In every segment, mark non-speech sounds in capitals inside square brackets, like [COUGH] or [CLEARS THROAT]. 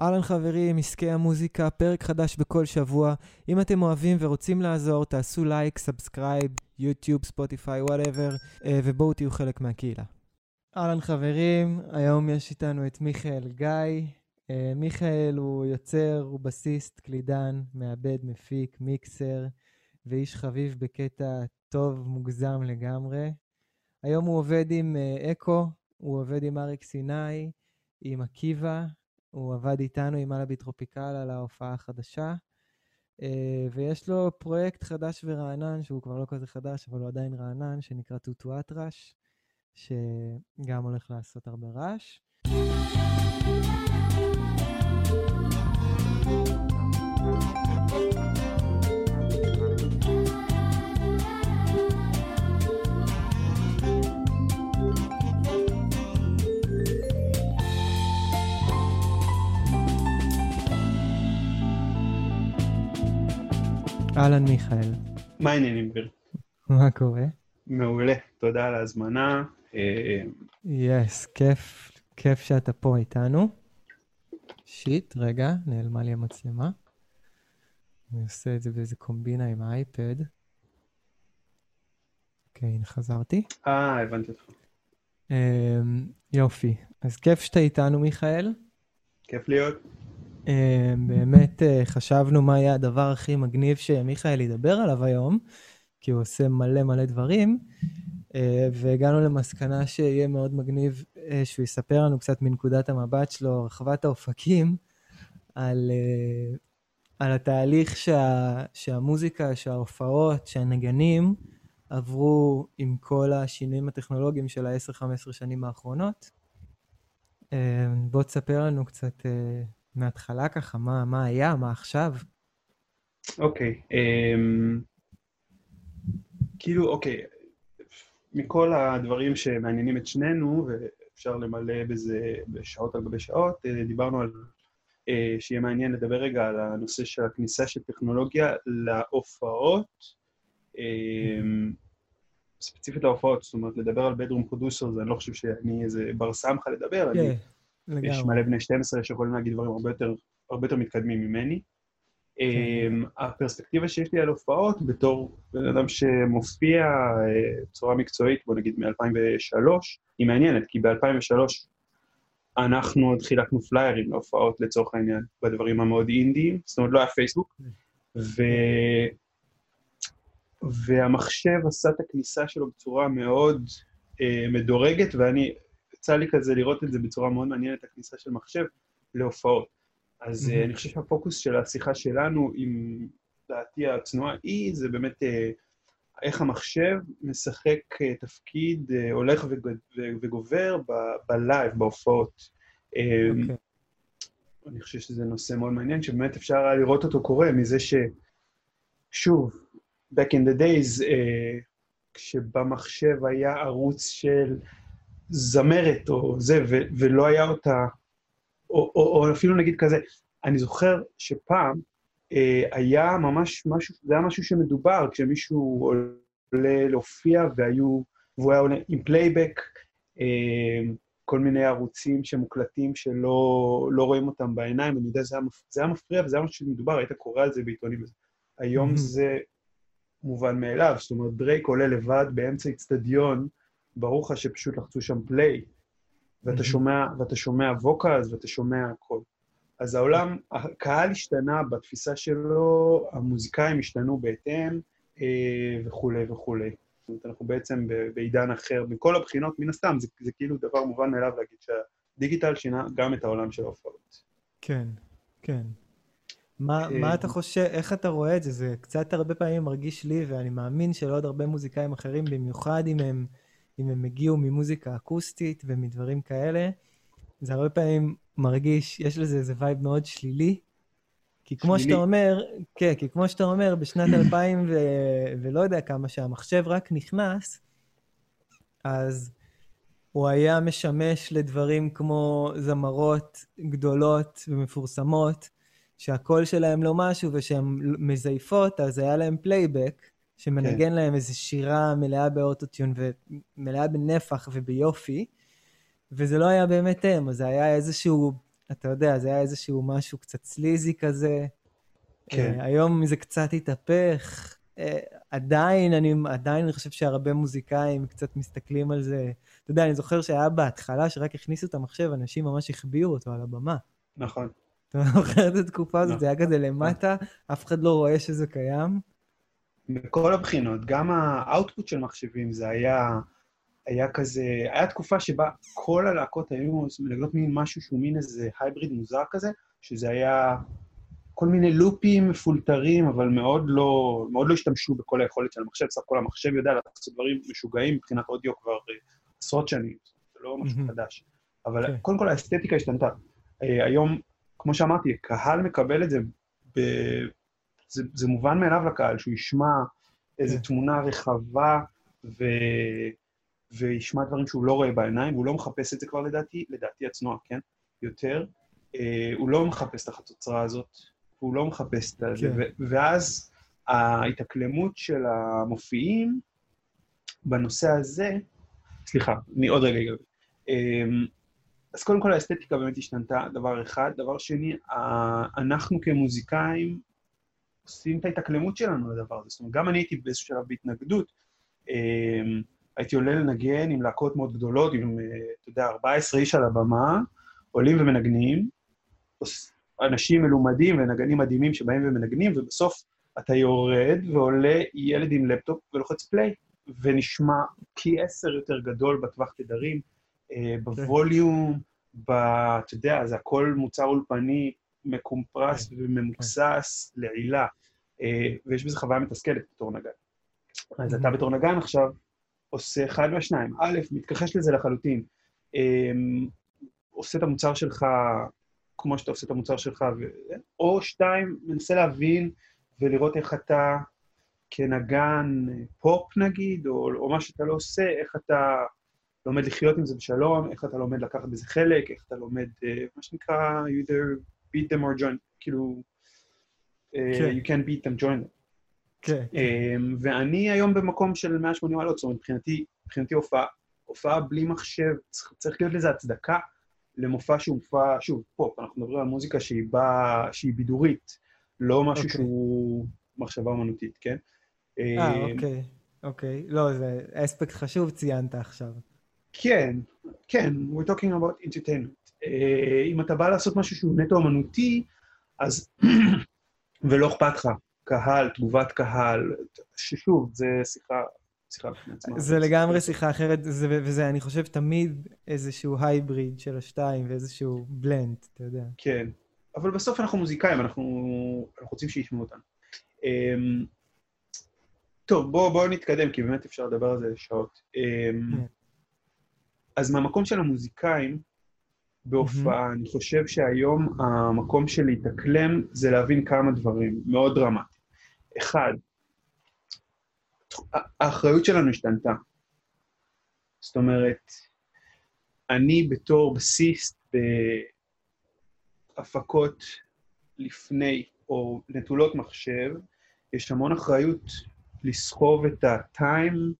אהלן חברים, עסקי המוזיקה, פרק חדש בכל שבוע. אם אתם אוהבים ורוצים לעזור, תעשו לייק, subscribe, יוטיוב, ספוטיפיי, whatever, ובואו תהיו חלק מהקהילה. אהלן חברים, היום יש איתנו את מיכאל גיא. אה, מיכאל הוא יוצר, הוא בסיסט, קלידן, מעבד, מפיק, מיקסר, ואיש חביב בקטע טוב, מוגזם לגמרי. היום הוא עובד עם אה, אקו, הוא עובד עם אריק סיני, עם עקיבא, הוא עבד איתנו עם אלאבי טרופיקל על ההופעה החדשה, אה, ויש לו פרויקט חדש ורענן, שהוא כבר לא כזה חדש, אבל הוא עדיין רענן, שנקרא טוטו אטרש, שגם הולך לעשות הרבה רעש. אהלן מיכאל. מה העניינים, גביר? מה קורה? מעולה, תודה על ההזמנה. יס, yes, כיף, כיף שאתה פה איתנו. שיט, רגע, נעלמה לי המצלמה. אני עושה את זה באיזה קומבינה עם האייפד. אוקיי, הנה חזרתי. אה, הבנתי אותך. Um, יופי, אז כיף שאתה איתנו, מיכאל. כיף להיות. Uh, באמת uh, חשבנו מה יהיה הדבר הכי מגניב שמיכאל ידבר עליו היום, כי הוא עושה מלא מלא דברים, uh, והגענו למסקנה שיהיה מאוד מגניב uh, שהוא יספר לנו קצת מנקודת המבט שלו, רחבת האופקים, על, על התהליך שה, שהמוזיקה, שההופעות, שהנגנים עברו עם כל השינויים הטכנולוגיים של ה-10-15 שנים האחרונות. Uh, בוא תספר לנו קצת... מההתחלה ככה, מה, מה היה, מה עכשיו? אוקיי, okay, um, כאילו, אוקיי, okay, מכל הדברים שמעניינים את שנינו, ואפשר למלא בזה בשעות על גבי שעות, אה, דיברנו על uh, שיהיה מעניין לדבר רגע על הנושא של הכניסה של טכנולוגיה להופעות, um, ספציפית להופעות, זאת אומרת, לדבר על bedroom producers, אני לא חושב שאני איזה בר סמכה לדבר, yeah. אני... לגמרי. יש מלא בני 12 שיכולים להגיד דברים הרבה יותר, הרבה יותר מתקדמים ממני. כן. Um, הפרספקטיבה שיש לי על הופעות, בתור בן אדם שמופיע uh, בצורה מקצועית, בוא נגיד מ-2003, היא מעניינת, כי ב-2003 אנחנו עוד חילקנו פליירים להופעות לצורך העניין, בדברים המאוד אינדיים, זאת אומרת לא היה פייסבוק. ו... והמחשב עשה את הכניסה שלו בצורה מאוד uh, מדורגת, ואני יצא לי כזה לראות את זה בצורה מאוד מעניינת, הכניסה של מחשב להופעות. אז mm-hmm. אני חושב שהפוקוס של השיחה שלנו, עם דעתי הצנועה היא, זה באמת אה, איך המחשב משחק אה, תפקיד הולך וגובר בלייב, בהופעות. Okay. אוקיי. אני חושב שזה נושא מאוד מעניין, שבאמת אפשר היה לראות אותו קורה מזה ש... שוב, back in the days, כשבמחשב היה ערוץ של זמרת או זה, ו- ולא היה אותה, או, או, או אפילו נגיד כזה, אני זוכר שפעם אה, היה ממש משהו, זה היה משהו שמדובר, כשמישהו עולה להופיע והיו, והוא היה עולה עם פלייבק, אה, כל מיני ערוצים שמוקלטים שלא לא רואים אותם בעיניים, אני יודע, זה היה, זה היה מפריע וזה היה משהו שמדובר, היית קורא על זה בעיתונים. היום mm-hmm. זה מובן מאליו, זאת אומרת, דרייק עולה לבד באמצע אצטדיון, ברור לך שפשוט לחצו שם play, ואתה שומע, ואתה שומע vocals ואתה שומע הכל. אז העולם, הקהל השתנה בתפיסה שלו, המוזיקאים השתנו בהתאם, אה, וכולי וכולי. זאת אומרת, אנחנו בעצם בעידן אחר, מכל הבחינות, מן הסתם, זה, זה כאילו דבר מובן מאליו להגיד שהדיגיטל שינה גם את העולם של ההופעות. כן, כן. מה, מה אה, אתה חושב, איך אתה רואה את זה? זה קצת הרבה פעמים מרגיש לי, ואני מאמין שלעוד הרבה מוזיקאים אחרים, במיוחד אם הם אם הם הגיעו ממוזיקה אקוסטית ומדברים כאלה, זה הרבה פעמים מרגיש, יש לזה איזה vibe מאוד שלילי. כי כמו שלילי. שאתה אומר, כן, כי כמו שאתה אומר, בשנת [CLEARS THROAT] 2000 ו... ולא יודע כמה שהמחשב רק נכנס, אז הוא היה משמש לדברים כמו זמרות גדולות ומפורסמות, שהקול שלהם לא משהו ושהן מזייפות, אז היה להם פלייבק, שמנגן כן. להם איזו שירה מלאה באוטוטיון ומלאה בנפח וביופי, וזה לא היה באמת הם, זה היה איזשהו אתה יודע, זה היה איזשהו משהו קצת sleazy כזה. כן. אה, היום זה קצת התהפך. אה, עדיין, אני, עדיין אני חושב שהרבה מוזיקאים קצת מסתכלים על זה. אתה יודע, אני זוכר שהיה בהתחלה, שרק הכניסו את המחשב, אנשים ממש החביאו אותו על הבמה. נכון. אתה זוכר את התקופה הזאת? זה היה נכון. כזה למטה, אף אחד לא רואה שזה קיים. מכל הבחינות, גם האאוטפוט של מחשבים זה היה, היה כזה, היה תקופה שבה כל הלהקות היו מנגנות מין משהו שהוא מין איזה הייבריד מוזר כזה, שזה היה כל מיני לופים מפולטרים, אבל מאוד לא, מאוד לא השתמשו בכל היכולת של המחשב, סך הכל המחשב יודע לעשות דברים משוגעים מבחינת אודיו כבר אה, עשרות שנים, זה לא משהו מהמם. חדש. אבל כן. קודם כל האסתטיקה השתנתה. אה, היום, כמו שאמרתי, קהל מקבל את זה, ב... זה, זה מובן מאליו לקהל, שהוא ישמע איזו כן. תמונה רחבה ו... וישמע דברים שהוא לא רואה בעיניים, והוא לא מחפש את זה כבר לדעתי, לדעתי הצנועה, כן? יותר. אה, הוא לא מחפש את החצוצרה הזאת, הוא לא מחפש את זה, כן. ו- ואז ההתאקלמות של המופיעים בנושא הזה, סליחה, אני עוד רגע אגב. אמ, אז קודם כל האסתטיקה באמת השתנתה, דבר אחד. דבר שני, אנחנו כמוזיקאים עושים את ההתאקלמות שלנו לדבר הזה. זאת אומרת, גם אני הייתי באיזשהו שלב בהתנגדות. אמ, הייתי עולה לנגן עם להקות מאוד גדולות, עם, אה, אתה יודע, 14 איש על הבמה, עולים ומנגנים, אנשים מלומדים ונגנים מדהימים שבאים ומנגנים, ובסוף אתה יורד ועולה ילד עם לפטופ ולוחץ פליי, ונשמע פי עשר יותר גדול בטווח תדרים, אה, בווליום, ב... אתה יודע, זה הכל מוצר אולפני, מקומפרס כן, וממוסס לעילה, אה, ויש בזה חוויה מתסכלת בתור נגן. אז Mhm. אתה בתור נגן עכשיו עושה אחד מהשניים. א', מתכחש לזה לחלוטין. אמ, עושה את המוצר שלך כמו שאתה עושה את המוצר שלך, ו... או שתיים, מנסה להבין ולראות איך אתה כנגן פופ נגיד, או, או מה שאתה לא עושה, איך אתה לומד לחיות עם זה בשלום, איך אתה לומד לקחת בזה חלק, איך אתה לומד, uh, מה שנקרא, you either beat them or join, כאילו, uh, כן. you can beat them, join them. כן. Um, ואני היום במקום של 180 מעלות, זאת אומרת, מבחינתי, מבחינתי הופעה, הופעה בלי מחשב, צריך, צריך להיות לזה הצדקה למופע שהוא מופע, שוב, פופ, אנחנו מדברים על מוזיקה שהיא באה, שהיא בידורית, לא משהו אוקיי. שהוא מחשבה אומנותית, כן? אה, אמ, אוקיי. אוקיי. לא, זה אספקט חשוב ציינת עכשיו. כן, כן, we're talking about entertainment. Uh, אם אתה בא לעשות משהו שהוא נטו אומנותי, אז, [CLEARS THROAT] ולא אכפת לך, קהל, תגובת קהל, ששוב, זה שיחה. זה לגמרי שיחה אחרת, זה, וזה, אני חושב, תמיד איזשהו הייבריד של השתיים ואיזשהו בלנד, אתה יודע. כן, אבל בסוף אנחנו מוזיקאים, אנחנו, אנחנו רוצים שישמעו אותנו. Um, טוב, בואו בוא נתקדם, כי באמת אפשר לדבר על זה שעות. Um. אז מהמקום של המוזיקאים, בהופעה, אני חושב שהיום המקום של להתאקלם זה להבין כמה דברים מאוד דרמטיים. אחד, האחריות שלנו השתנתה. זאת אומרת, אני בתור בסיסט בהפקות לפני, או נטולות מחשב, יש המון אחריות לסחוב את הטיים,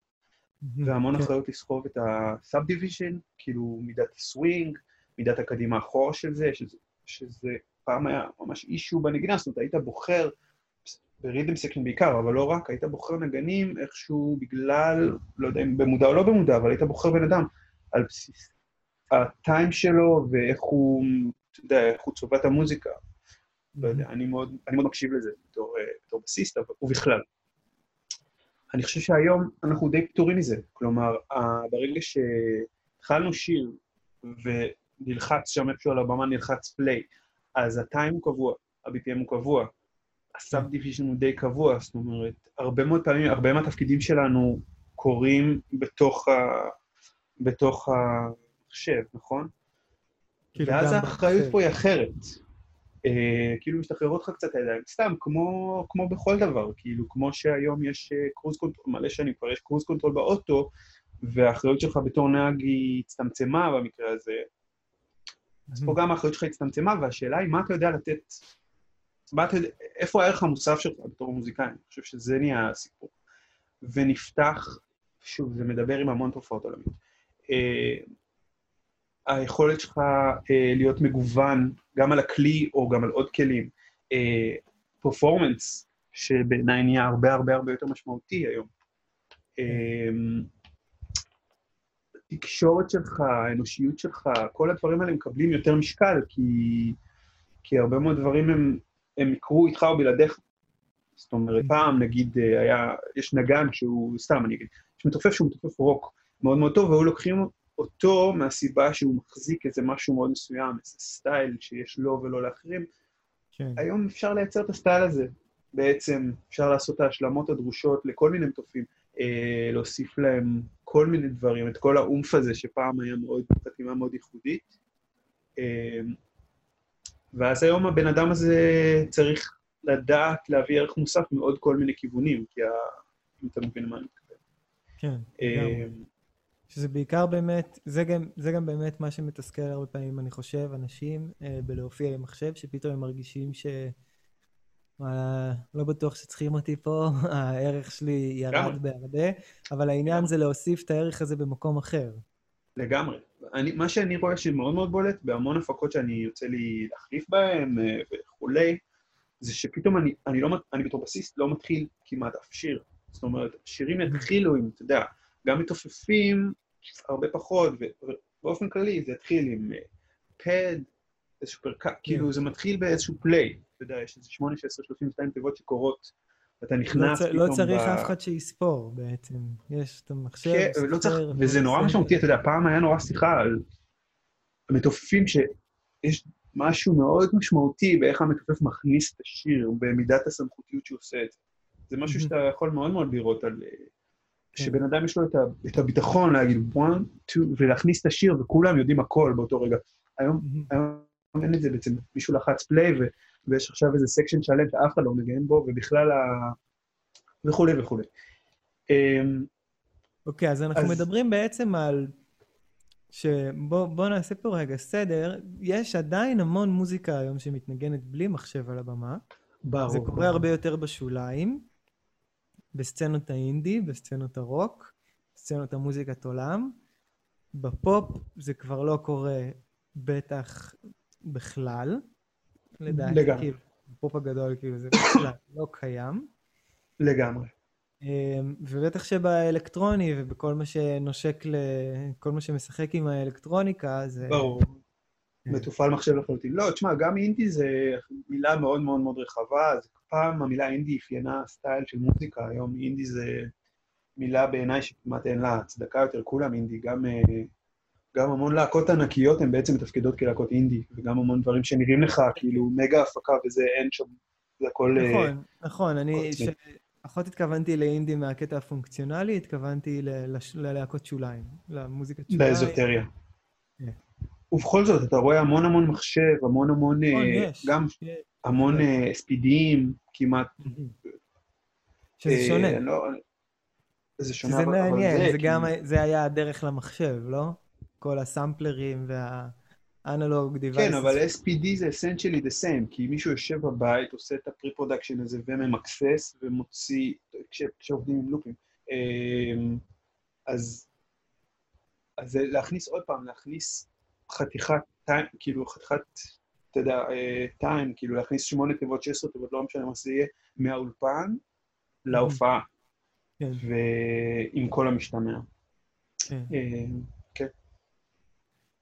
והמון כן. אחריות לסחוב את ה-subdivision, כאילו מידת הסווינג, מידת הקדימה אחורה של זה, שזה, שזה פעם היה ממש issue בנגינה, זאת אומרת, היית בוחר, ב rhythm section בעיקר, אבל לא רק, היית בוחר נגנים איכשהו בגלל, לא יודע אם במודע או לא במודע, אבל היית בוחר בן אדם על בסיס ה time שלו ואיך הוא, אתה יודע, איך הוא צובע את המוזיקה. לא יודע, אני מאוד, אני מאוד מקשיב לזה בתור, אה, בתור בסיסט, ובכלל. אני חושב שהיום אנחנו די פטורים מזה. כלומר, ברגע שהתחלנו שיר ונלחץ שם איפשהו על הבמה, נלחץ play, אז ה time הוא קבוע, ה-BPM הוא קבוע, ה subdivision הוא די קבוע, זאת אומרת, הרבה מאוד פעמים, הרבה מהתפקידים שלנו קורים בתוך, ה... בתוך המחשב, נכון? כאילו, ואז האחריות. פה היא אחרת. אה, כאילו משתחררות לך קצת הידיים, סתם, כמו, כמו בכל דבר, כאילו, כמו שהיום יש cruise control, מלא שנים כבר יש cruise control באוטו, והאחריות שלך בתור נהג היא הצטמצמה במקרה הזה, אז פה גם האחריות שלך הצטמצמה, והשאלה היא, מה אתה יודע לתת, מה אתה איפה הערך המוסף שלך בתור מוזיקאי? אני חושב שזה נהיה הסיפור. ונפתח, שוב, זה מדבר עם המון תופעות עולמיות. אה, היכולת שלך אה, להיות מגוון גם על הכלי או גם על עוד כלים. פרפורמנס, אה, שבעיניי נהיה הרבה הרבה הרבה יותר משמעותי היום. אה, התקשורת שלך, האנושיות שלך, כל הדברים האלה מקבלים יותר משקל, כי, כי הרבה מאוד דברים הם, הם יקרו איתך או בלעדיך. זאת אומרת, פעם נגיד היה, יש נגן שהוא, סתם אני אגיד, יש מתופף שהוא מתופף רוק מאוד מאוד טוב, והיו לוקחים אותו מהסיבה שהוא מחזיק איזה משהו מאוד מסוים, איזה סטייל שיש לו ולא לאחרים. כן. היום אפשר לייצר את הסטייל הזה. בעצם אפשר לעשות את ההשלמות הדרושות לכל מיני מתופים, להוסיף להם כל מיני דברים, את כל האומף הזה שפעם היה מאוד, חתימה מאוד ייחודית. אה, ואז היום הבן אדם הזה צריך לדעת להביא ערך מוסף מעוד כל מיני כיוונים, כי ה... אם אתה מבין מה אני מתכוון. כן, אה, שזה בעיקר באמת, זה גם, זה גם באמת מה שמתסכל הרבה פעמים, אני חושב, אנשים אה, בלהופיע עם מחשב, שפתאום הם מרגישים ש... וואלה, לא בטוח שצריכים אותי פה, [LAUGHS] הערך שלי ירד בהרבה, אבל העניין זה להוסיף את הערך הזה במקום אחר. לגמרי. אני, מה שאני רואה שמאוד מאוד בולט בהמון הפקות שאני יוצא לי להחליף בהן אה, וכולי, זה שפתאום אני, אני, לא, אני בתור בסיסט לא מתחיל כמעט אף שיר. זאת אומרת, שירים יתחילו עם, אתה יודע, גם מתופפים הרבה פחות, ובאופן כללי זה התחיל עם פד, uh, איזשהו פרקה, כן. כאילו זה מתחיל באיזשהו פליי, אתה יודע, יש איזה 8, 16, 32 תיבות שקורות, ואתה נכנס לא פתאום ב... לא צריך אף אחד שיספור בעצם, יש את המחשב, כן, לא צריך, וזה נורא משמעותי, אתה יודע, פעם היה נורא שיחה על המתופפים שיש משהו מאוד משמעותי באיך המתופף מכניס את השיר, במידת הסמכותיות שהוא עושה את זה. זה משהו שאתה יכול מאוד מאוד לראות על... אה, כן. שבן אדם יש לו את, ה, את הביטחון להגיד one, two, ולהכניס את השיר, וכולם יודעים הכל באותו רגע. היום, היום אין את זה בעצם, מישהו לחץ play, ויש עכשיו איזה section שלם שאף אחד לא מנגן בו, ובכלל ה... וכולי וכולי. אמ, אוקיי, אז אנחנו אז... מדברים בעצם על... שבוא נעשה פה רגע סדר, יש עדיין המון מוזיקה היום שמתנגנת בלי מחשב על הבמה. ברור. זה קורה הרבה יותר בשוליים. בסצנות האינדי, בסצנות הרוק, בסצנות המוזיקת עולם. בפופ זה כבר לא קורה בטח בכלל, לדעתי. לגמרי. כאילו, בפופ הגדול כאילו זה [COUGHS] לא קיים. לגמרי. אמ, ובטח שבאלקטרוני ובכל מה שנושק ל... כל מה שמשחק עם האלקטרוניקה זה... ברור. מתופעל מחשב לחלוטין. לא, תשמע, גם אינדי זה מילה מאוד מאוד מאוד רחבה, אז פעם המילה אינדי אפיינה סטייל של מוזיקה, היום אינדי זה מילה בעיניי שכמעט אין לה הצדקה יותר, כולם אינדי, גם, אה, גם המון להקות ענקיות הן בעצם מתפקדות כלהקות אינדי, וגם המון דברים שנראים לך כאילו מגה הפקה וזה אין שם, זה הכל... אה, נכון, נכון, אני... פחות התכוונתי לאינדי מהקטע הפונקציונלי, התכוונתי ללהקות שוליים, למוזיקת שוליים. לאזוטריה. כן. ובכל זאת, אתה רואה המון המון מחשב, המון המון... נכון, יש. גם המון SPDים כמעט. שזה אה, שונה. לא, זה שונה, שזה מעניין, זה, זה גם, זה היה הדרך למחשב, לא? כל הסמפלרים וה analog device. כן, אבל SPD זה essentially the same, כי מישהו יושב בבית, עושה את ה pre-production הזה וממקסס ומוציא, כשעובדים עם לופים. אמ, אז, אז להכניס עוד פעם, להכניס חתיכת, כאילו חתיכת אתה יודע, טיים, אה, כאילו להכניס שמונה תיבות, שש תיבות, לא משנה מה זה יהיה, מהאולפן להופעה. כן. ועם כל המשתמע. כן.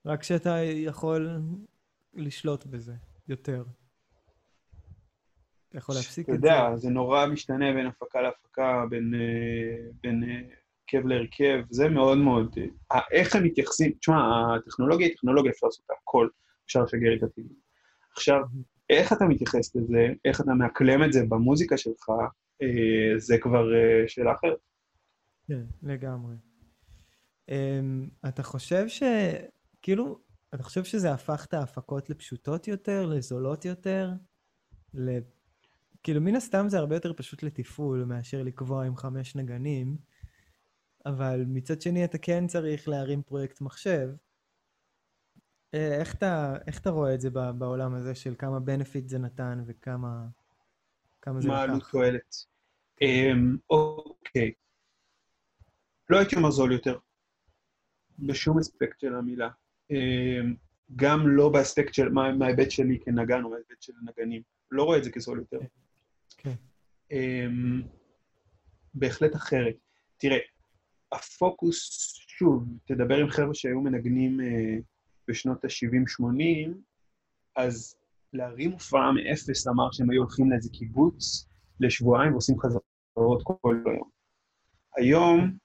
אה. רק שאתה יכול לשלוט בזה יותר. אתה יכול להפסיק את זה. אתה יודע, זה נורא משתנה בין הפקה להפקה, בין, אה, בין הרכב להרכב, זה מאוד מאוד... איך הם מתייחסים, תשמע, הטכנולוגיה היא טכנולוגיה, אפשר לעשות הכל, אפשר לשגר את הטבעי. עכשיו, איך אתה מתייחס לזה, איך אתה מאקלם את זה במוזיקה שלך, אה, זה כבר אה, שאלה אחרת. כן, לגמרי. אה, אתה חושב ש... כאילו, אתה חושב שזה הפך את ההפקות לפשוטות יותר, לזולות יותר? ל... כאילו, מן הסתם זה הרבה יותר פשוט לתפעול מאשר לקבוע עם חמש נגנים, אבל מצד שני אתה כן צריך להרים פרויקט מחשב, אה, איך אתה, איך אתה רואה את זה בעולם הזה של כמה בנפיט זה נתן וכמה כמה זה לקח? מה עלות תועלת? אמ, אוקיי. לא הייתי אומר זול יותר, בשום אספקט של המילה. אה, גם לא באספקט של, מה- מההיבט שלי כנגן או מההיבט של נגנים. לא רואה את זה כזול יותר. כן. אמ, בהחלט אחרת. תראה, הפוקוס, שוב, תדבר עם חבר'ה שהיו מנגנים אה, בשנות ה-70-80, אז להרים הופעה מאפס אמר שהם היו הולכים לאיזה קיבוץ לשבועיים ועושים חזרות כל היום. היום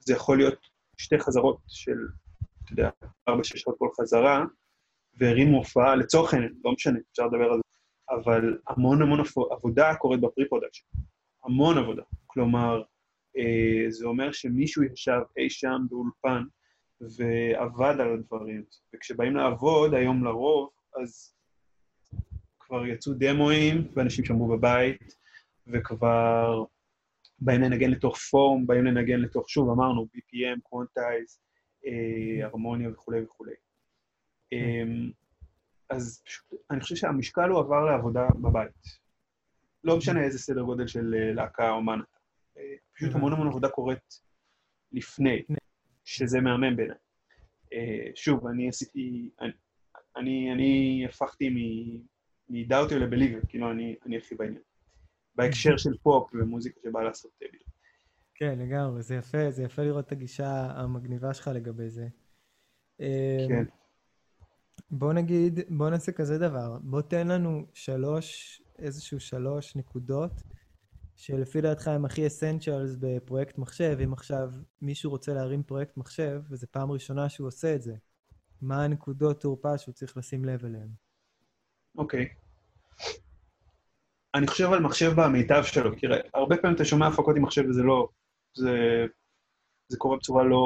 זה יכול להיות שתי חזרות של, אתה יודע, ארבע-שש שעות כל חזרה, והרימו הופעה, לצורך העניין, לא משנה, אפשר לדבר על זה, אבל המון המון עבודה קורית ב pre-production. המון עבודה. כלומר, אה, זה אומר שמישהו ישב אי שם באולפן ועבד על הדברים. וכשבאים לעבוד, היום לרוב, אז כבר יצאו דמואים, ואנשים שמעו בבית, וכבר באים לנגן לתוך form, באים לנגן לתוך, שוב, אמרנו, BPM, quantize, הרמוניה וכולי וכולי. אה, אז פשוט, אני חושב שהמשקל הוא עבר לעבודה בבית. לא משנה איזה סדר גודל של אה, להקה או מה נתן. אה, פשוט המון המון עבודה קורית לפני, שזה מהמם בעיניי. אה, שוב, אני עשיתי, אני, אני, אני הפכתי מ-doubter ל-believer, כאילו אני, אני הכי בעניין. בהקשר של פופ ומוזיקה שבאה לעשות אה, בדיוק. כן, לגמרי, זה יפה, זה יפה לראות את הגישה המגניבה שלך לגבי זה. אה, כן. בוא נגיד, בוא נעשה כזה דבר, בוא תן לנו שלוש, איזשהו שלוש נקודות שלפי דעתך הם הכי אסנצ'לס בפרויקט מחשב, אם עכשיו מישהו רוצה להרים פרויקט מחשב, וזו פעם ראשונה שהוא עושה את זה, מה הנקודות תורפה שהוא צריך לשים לב אליהן? אוקיי. אני חושב על מחשב במיטב שלו, כי הרבה פעמים אתה שומע הפקות עם מחשב וזה לא... זה, זה קורה בצורה לא...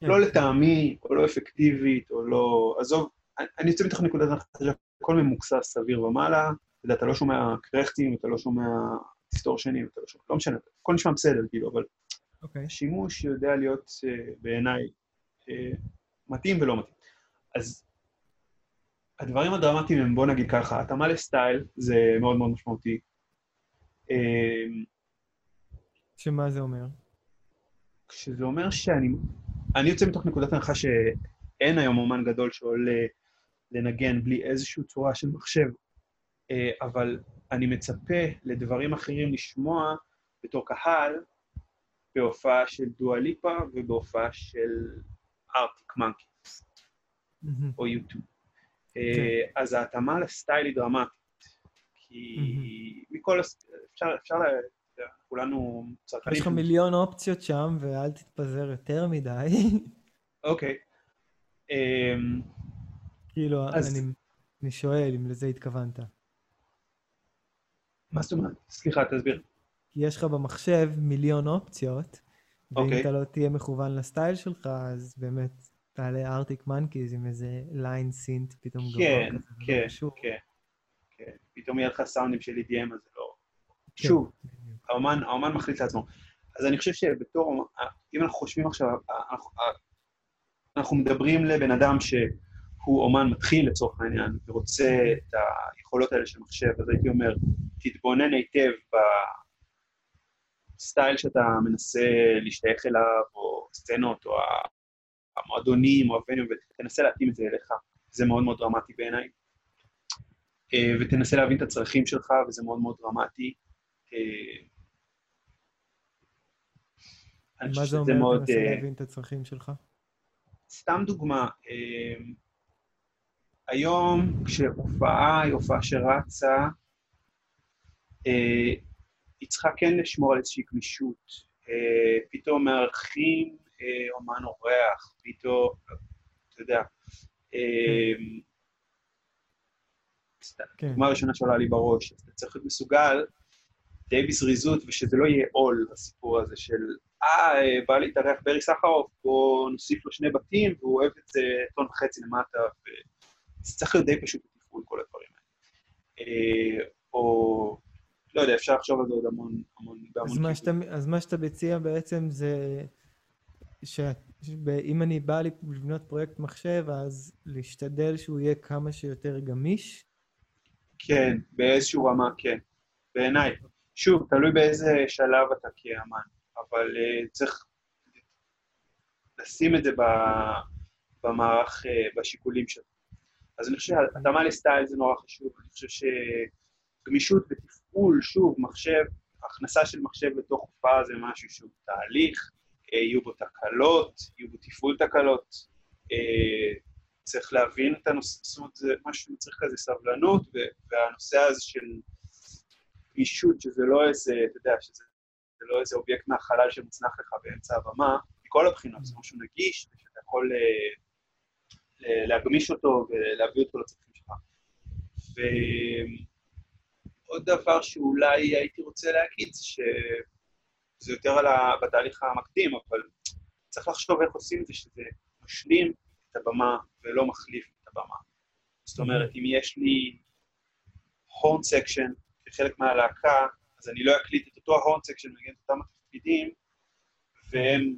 כן. לא לטעמי, או לא אפקטיבית, או לא... עזוב, אני- יוצא מתוך נקודת הנחה שהכל ממוקסס סביר ומעלה, אתה יודע, אתה לא שומע קרחטים, אתה לא שומע דיסטורשנים, אתה לא שומע... לא משנה, הכל נשמע בסדר, כאילו, אבל אוקיי. השימוש יודע להיות אה, בעיניי אה, מתאים ולא מתאים. אז הדברים הדרמטיים הם, בוא נגיד ככה, התאמה לסטייל זה מאוד מאוד משמעותי. אה, שמה זה אומר? שזה אומר שאני אני יוצא מתוך נקודת הנחה שאין היום אומן גדול שעולה לנגן בלי איזושהי צורה של מחשב, אה, אבל אני מצפה לדברים אחרים לשמוע בתור קהל בהופעה של דואליפה ובהופעה של ארטיק מנקי מהמם. או יוטיוב. אה, אז ההתאמה לסטייל היא דרמטית, כי מכל... אפשר, כולנו צרכנים... יש לך מיליון אופציות שם, ואל תתפזר יותר מדי. אוקיי. אמ, כאילו, אני, שואל אם לזה התכוונת. מה זאת אומרת? סליחה, תסביר. יש לך במחשב מיליון אופציות, ואם אוקיי. אתה לא תהיה מכוון לסטייל שלך, אז באמת תעלה ארטיק מנקיז עם איזה ליין סינט פתאום גבוה כן, כזה, ולא כן. כן, כן. פתאום יהיה לך סאונדים של EDM, אז זה לא... כן. שוב, האומן, האומן מחליט לעצמו. אז אני חושב שבתור, אם אנחנו חושבים עכשיו, אנחנו, אנחנו מדברים לבן אדם שהוא אומן מתחיל לצורך העניין, ורוצה את היכולות האלה של מחשב, אז הייתי אומר, תתבונן היטב בסטייל שאתה מנסה להשתייך אליו, או סצנות, או המועדונים, או הווניום, ותנסה להתאים את זה אליך. זה מאוד מאוד דרמטי בעיניי. אה, ותנסה להבין את הצרכים שלך, וזה מאוד מאוד דרמטי. אני מה חושב זה שזה אומר, מאוד, תנסה אה, להבין את הצרכים שלך? סתם דוגמה, אה, היום כשהופעה היא הופעה שרצה, אה, היא צריכה כן לשמור על איזושהי גמישות. פתאום מארחים אומן אורח, פתאום, אתה יודע. סתם, כן. דוגמה ראשונה שעולה לי בראש, אתה צריך להיות מסוגל די בזריזות, ושזה לא יהיה עול, הסיפור הזה של, אה, אה, בא להתארח ברי סחרוף, בואו נוסיף לו שני בתים, והוא אוהב את זה טון וחצי למטה, ו... זה צריך להיות די פשוט בתפעול, כל הדברים האלה. אה, או, לא יודע, אפשר לחשוב על זה עוד המון, המון, בהמון אז מה, שאתה, אז מה שאתה מציע בעצם זה שאם אני בא לבנות פרויקט מחשב, אז להשתדל שהוא יהיה כמה שיותר גמיש. כן, באיזשהו רמה, כן. בעיניי. שוב, תלוי באיזה שלב אתה כאמן, אבל uh, צריך לשים את זה. במערך, uh, בשיקולים שלך. אז אני חושב שהתאמה לסטייל זה נורא חשוב, אני חושב שגמישות בתפעול, שוב, מחשב, הכנסה של מחשב לתוך הופעה זה משהו שהוא תהליך, אה, יהיו בו תקלות, יהיו בו תפעול תקלות, אה, צריך להבין את הנושא, זאת אומרת, זה משהו שמצריך כזה סבלנות, והנושא הזה של גמישות, שזה לא איזה, אתה יודע, שזה לא איזה אובייקט מהחלל שמוצנח לך באמצע הבמה, מכל הבחינות, זה משהו נגיש, ושאתה יכול אה, להגמיש אותו ולהביא אותו לצרכים שלך. ועוד דבר שאולי הייתי רוצה להגיד, זה שזה יותר על ה... בתהליך המקדים, אבל צריך לחשוב איך עושים את זה, שזה משלים את הבמה ולא מחליף את הבמה. זאת אומרת, אם יש לי horn section כחלק מהלהקה, אז אני לא אקליט את אותו ה horn section ונגן את אותם התפקידים, והם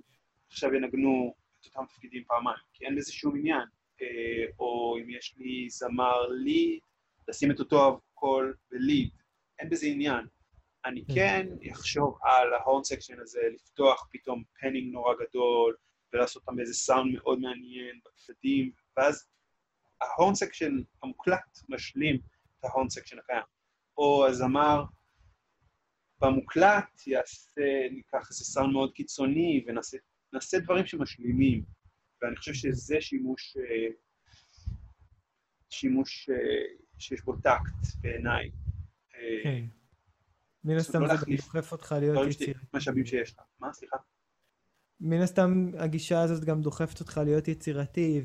עכשיו ינגנו את אותם תפקידים פעמיים, כי אין בזה שום עניין. אה, או אם יש לי זמר lead, לשים את אותו קול ב lead. אין בזה עניין. אני כן, כן אחשוב על ה horn section הזה, לפתוח פתאום panning נורא גדול, ולעשות אותם באיזה סאונד מאוד מעניין בצדדים, ואז ה horn section המוקלט משלים את ה horn section הקיים. או הזמר במוקלט יעשה, ניקח איזה סאונד מאוד קיצוני, ונעשה דברים שמשלימים. ואני חושב שזה שימוש, אה, שימוש אה, שיש בו טקט בעיניי. אה, כן. מן הסתם לא זה דוחף אותך להיות יצירתי. משאבים שיש לך. מה? סליחה? מן הסתם הגישה הזאת גם דוחפת אותך להיות יצירתי,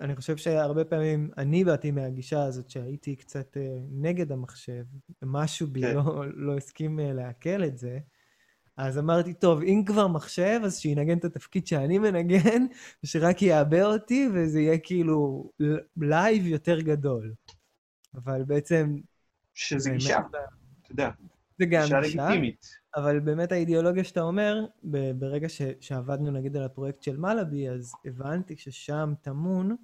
ואני חושב שהרבה פעמים אני באתי מהגישה הזאת שהייתי קצת נגד המחשב, משהו בי כן. לא, לא הסכים לעכל את זה. אז אמרתי, טוב, אם כבר מחשב, אז שינגן את התפקיד שאני מנגן, [LAUGHS] ושרק יעבה אותי, וזה יהיה כאילו לייב יותר גדול. אבל בעצם... שזה גישה, אתה יודע. זה גם גישה. לגיטימית. אבל באמת האידיאולוגיה שאתה אומר, ברגע ש, שעבדנו נגיד על הפרויקט של מלאבי, אז הבנתי ששם טמון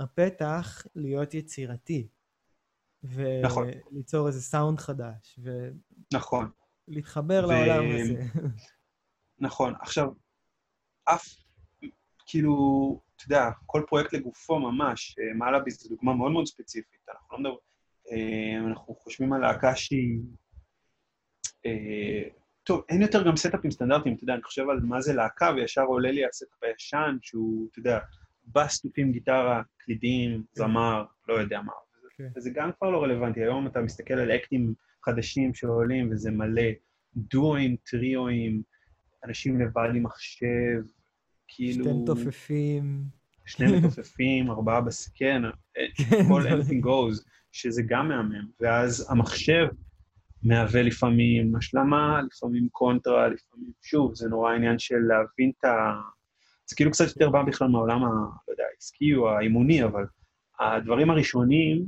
הפתח להיות יצירתי. נכון. וליצור איזה סאונד חדש. ו... נכון. להתחבר ו... לעולם הזה. נכון. עכשיו, אף, כאילו, אתה יודע, כל פרויקט לגופו ממש, אה, מלאבי זו דוגמה מאוד מאוד ספציפית. אנחנו לא מדברים, אה, אנחנו חושבים על להקה שהיא... אה, טוב, אין יותר גם סטאפים סטנדרטיים, אתה יודע, אני חושב על מה זה להקה, וישר עולה לי ה setup הישן, שהוא, אתה יודע, בס, תופים, גיטרה, קלידים, כן. זמר, לא יודע מה. כן. וזה גם כבר לא רלוונטי. היום אתה מסתכל על אקטים חדשים שעולים, וזה מלא דואוים, טריואים, אנשים לבד עם מחשב, כאילו... שתי מתופפים. שני מתופפים, ארבעה בסקן, כן, כל anything goes, שזה גם מהמם. ואז המחשב מהווה לפעמים השלמה, לפעמים קונטרה, לפעמים... שוב, זה נורא עניין של להבין את ה... זה כאילו קצת יותר בא בכלל מהעולם, ה... לא יודע, העסקי או האימוני, אבל הדברים הראשונים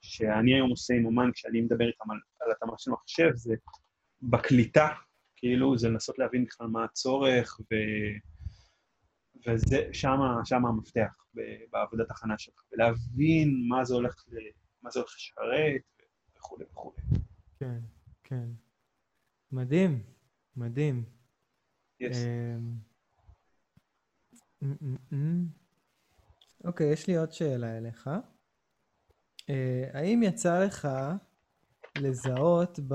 שאני היום עושה עם אומן, כשאני מדבר איתם על, על התאמה של מחשב, זה בקליטה, כאילו, זה לנסות להבין בכלל מה הצורך, ו... וזה, שמה, שמה המפתח בעבודת הכנה שלך, ולהבין מה זה הולך, ל... מה זה הולך לשרת, וכולי וכולי. כן, כן. מדהים, מדהים. Yes. אמ, אוקיי, יש לי עוד שאלה אליך. אה, האם יצא לך לזהות ב...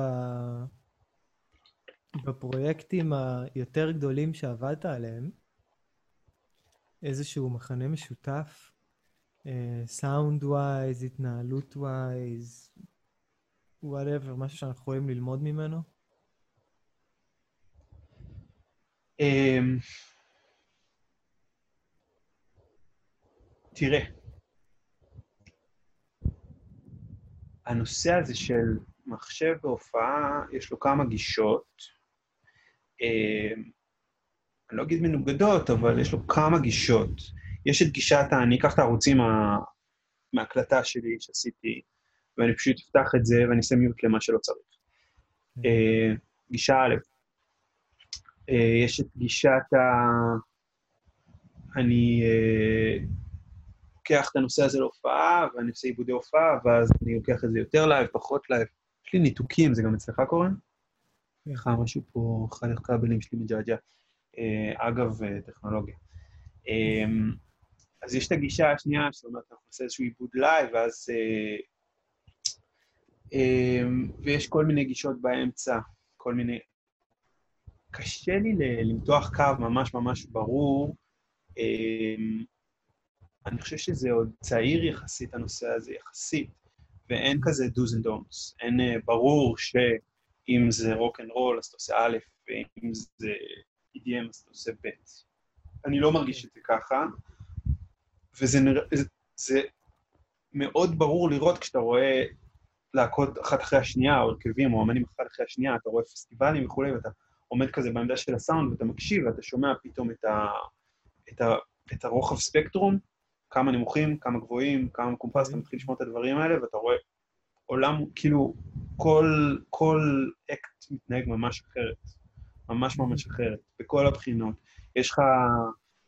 בפרויקטים היותר גדולים שעבדת עליהם איזשהו מכנה משותף? סאונד uh, wise, התנהלות wise, whatever, משהו שאנחנו יכולים ללמוד ממנו? Um, תראה, הנושא הזה של מחשב בהופעה, יש לו כמה גישות. אה, אני לא אגיד מנוגדות, אבל יש לו כמה גישות. יש את גישת, אני אקח את הערוצים מההקלטה שלי שעשיתי, ואני פשוט אפתח את זה ואני אעשה מיוט למה שלא צריך. אה, גישה א', אה, יש את גישת ה... אני לוקח את הנושא הזה להופעה, ואני עושה עיבודי הופעה, ואז אני לוקח את זה יותר לייב, פחות לייב. יש לי ניתוקים, זה גם אצלך קורה? איך משהו פה, אחד הכבלים שלי מג'עג'ע. אה, אגב, אה, טכנולוגיה. אמ, אז יש את הגישה השנייה שאומרת, אנחנו נעשה איזשהו עיבוד לייב, ואז... אה, אה, ויש כל מיני גישות באמצע, כל מיני... קשה לי למתוח קו ממש ממש ברור. אני חושב שזה עוד צעיר יחסית, הנושא הזה, יחסית, ואין כזה do's and don'ts. אין אה, ברור שאם זה רוק אנד רול, אז אתה עושה א', ואם זה EDM, אז אתה עושה ב'. אני לא מרגיש את זה ככה, וזה נראה, זה מאוד ברור לראות כשאתה רואה להקות אחת אחרי השנייה, או הרכבים, או אמנים אחת אחרי השנייה, אתה רואה פסטיבלים וכולי, ואתה עומד כזה בעמדה של הסאונד, ואתה מקשיב, ואתה שומע פתאום את, ה, את, ה, את הרוחב ספקטרום, כמה נמוכים, כמה גבוהים, כמה קומפס, אתה מתחיל לשמוע את הדברים האלה, ואתה רואה עולם, כאילו, כל, כל אקט מתנהג ממש אחרת, ממש ממש אחרת, בכל הבחינות. יש לך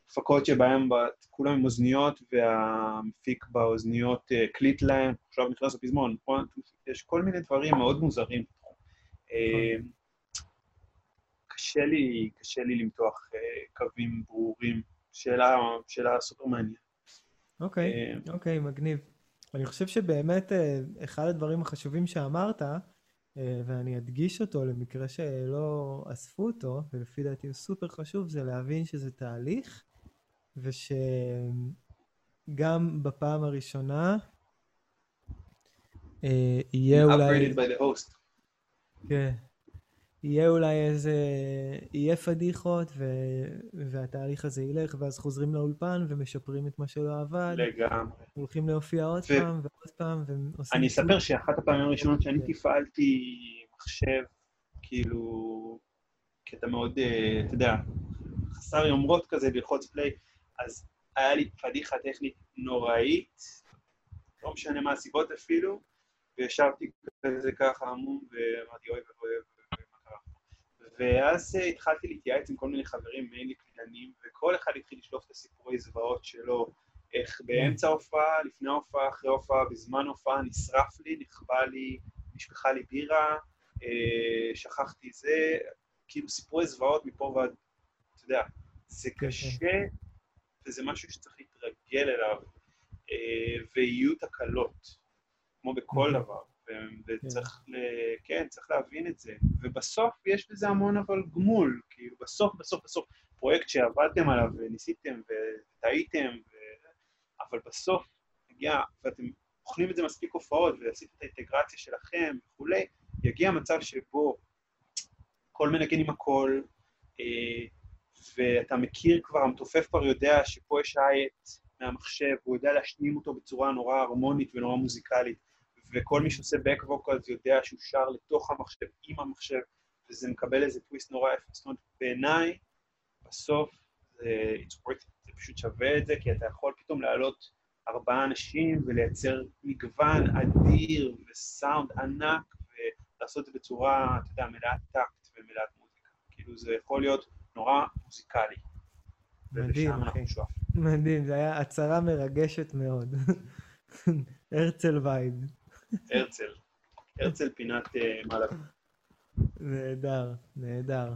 הפקות שבהן כולם עם אוזניות, והמפיק באוזניות אה, קליט להם, עכשיו נכנס לפזמון, נכון? יש כל מיני דברים מאוד מוזרים. אה, קשה לי, קשה לי למתוח אה, קווים ברורים. שאלה, שאלה סופר מעניינת. אוקיי, אוקיי, מגניב. אני חושב שבאמת אחד הדברים החשובים שאמרת, ואני אדגיש אותו למקרה שלא אספו אותו, ולפי דעתי הוא סופר חשוב, זה להבין שזה תהליך, ושגם בפעם הראשונה אה, יהיה אולי... כן. יהיה אולי איזה... יהיה פדיחות, ו... והתהליך הזה ילך, ואז חוזרים לאולפן ומשפרים את מה שלא עבד. לגמרי. הולכים להופיע עוד ו... פעם ועוד פעם, ועושים... אני אספר שאחת הפעמים הראשונות שאני תפעלתי מחשב, כאילו, קטע מאוד, אה, אתה יודע, חסר יומרות כזה, ללחוץ פליי, אז היה לי פדיחה טכנית נוראית, לא משנה מה הסיבות אפילו, וישבתי כזה ככה עמום, ואמרתי, אוי ואבוי, מה קרה? ואז התחלתי להתייעץ עם כל מיני חברים, מיילי קלידנים, וכל אחד התחיל לשלוף את הסיפורי זוועות שלו, איך באמצע ההופעה, לפני ההופעה, אחרי ההופעה, בזמן ההופעה, נשרף לי, נכבה לי, נשפכה לי בירה, אה, שכחתי זה, כאילו סיפורי זוועות מפה ועד, אתה יודע, זה כן, קשה כן. וזה משהו שצריך להתרגל אליו, אה, ויהיו תקלות, כמו בכל דבר, וצריך, ל... כן, צריך להבין את זה. ובסוף יש בזה המון אבל גמול, כאילו בסוף, בסוף, בסוף, פרויקט שעבדתם עליו וניסיתם וטעיתם, ו... אבל בסוף הגיע, ואתם אוכלים את זה מספיק הופעות ועשיתם את האינטגרציה שלכם וכולי, יגיע מצב שבו כל מנגן עם הכל, אה, ואתה מכיר כבר, המתופף כבר יודע שפה יש אייט מהמחשב, הוא יודע להשנים אותו בצורה נורא הרמונית ונורא מוזיקלית, וכל מי שעושה back vocals יודע שהוא שר לתוך המחשב, עם המחשב, וזה מקבל איזה טוויסט נורא יפה. זאת אומרת, בעיניי, בסוף זה, זה פשוט שווה את זה, כי אתה יכול פתאום להעלות ארבעה אנשים ולייצר מגוון אדיר וסאונד ענק, ולעשות את זה בצורה, אתה יודע, מלאת טקט ומלאת מוזיקה. כאילו, זה יכול להיות נורא מוזיקלי. מדהים, אחי. מדהים, זו הייתה הצהרה מרגשת מאוד. [LAUGHS] הרצל vibe. הרצל. הרצל פינת אה, מעלה. נהדר, נהדר.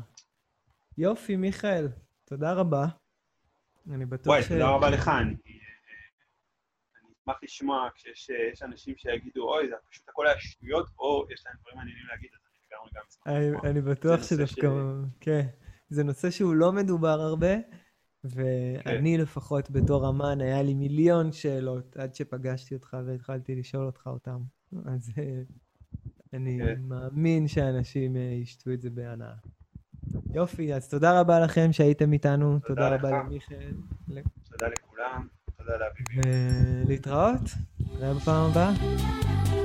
יופי, מיכאל, תודה רבה. אני בטוח וואי, ש... וואי, תודה רבה לך. אני אני אשמח לשמוע כשיש אה, אנשים שיגידו, אוי, זה פשוט הכל היה שטויות, או יש להם דברים מעניינים להגיד, אז אני לגמרי גם אשמח אני בטוח שדווקא, כן. זה נושא שהוא לא מדובר הרבה, ואני כן. לפחות בתור אמן, היה לי מיליון שאלות עד שפגשתי אותך והתחלתי לשאול אותך אותם. אז אה, אני כן. מאמין שאנשים אה, ישתו את זה בהנאה. יופי, אז תודה רבה לכם שהייתם איתנו, תודה, תודה רבה למיכאל. תודה לכולם, תודה לאביבי. ולהתראות, נראה בפעם הבאה.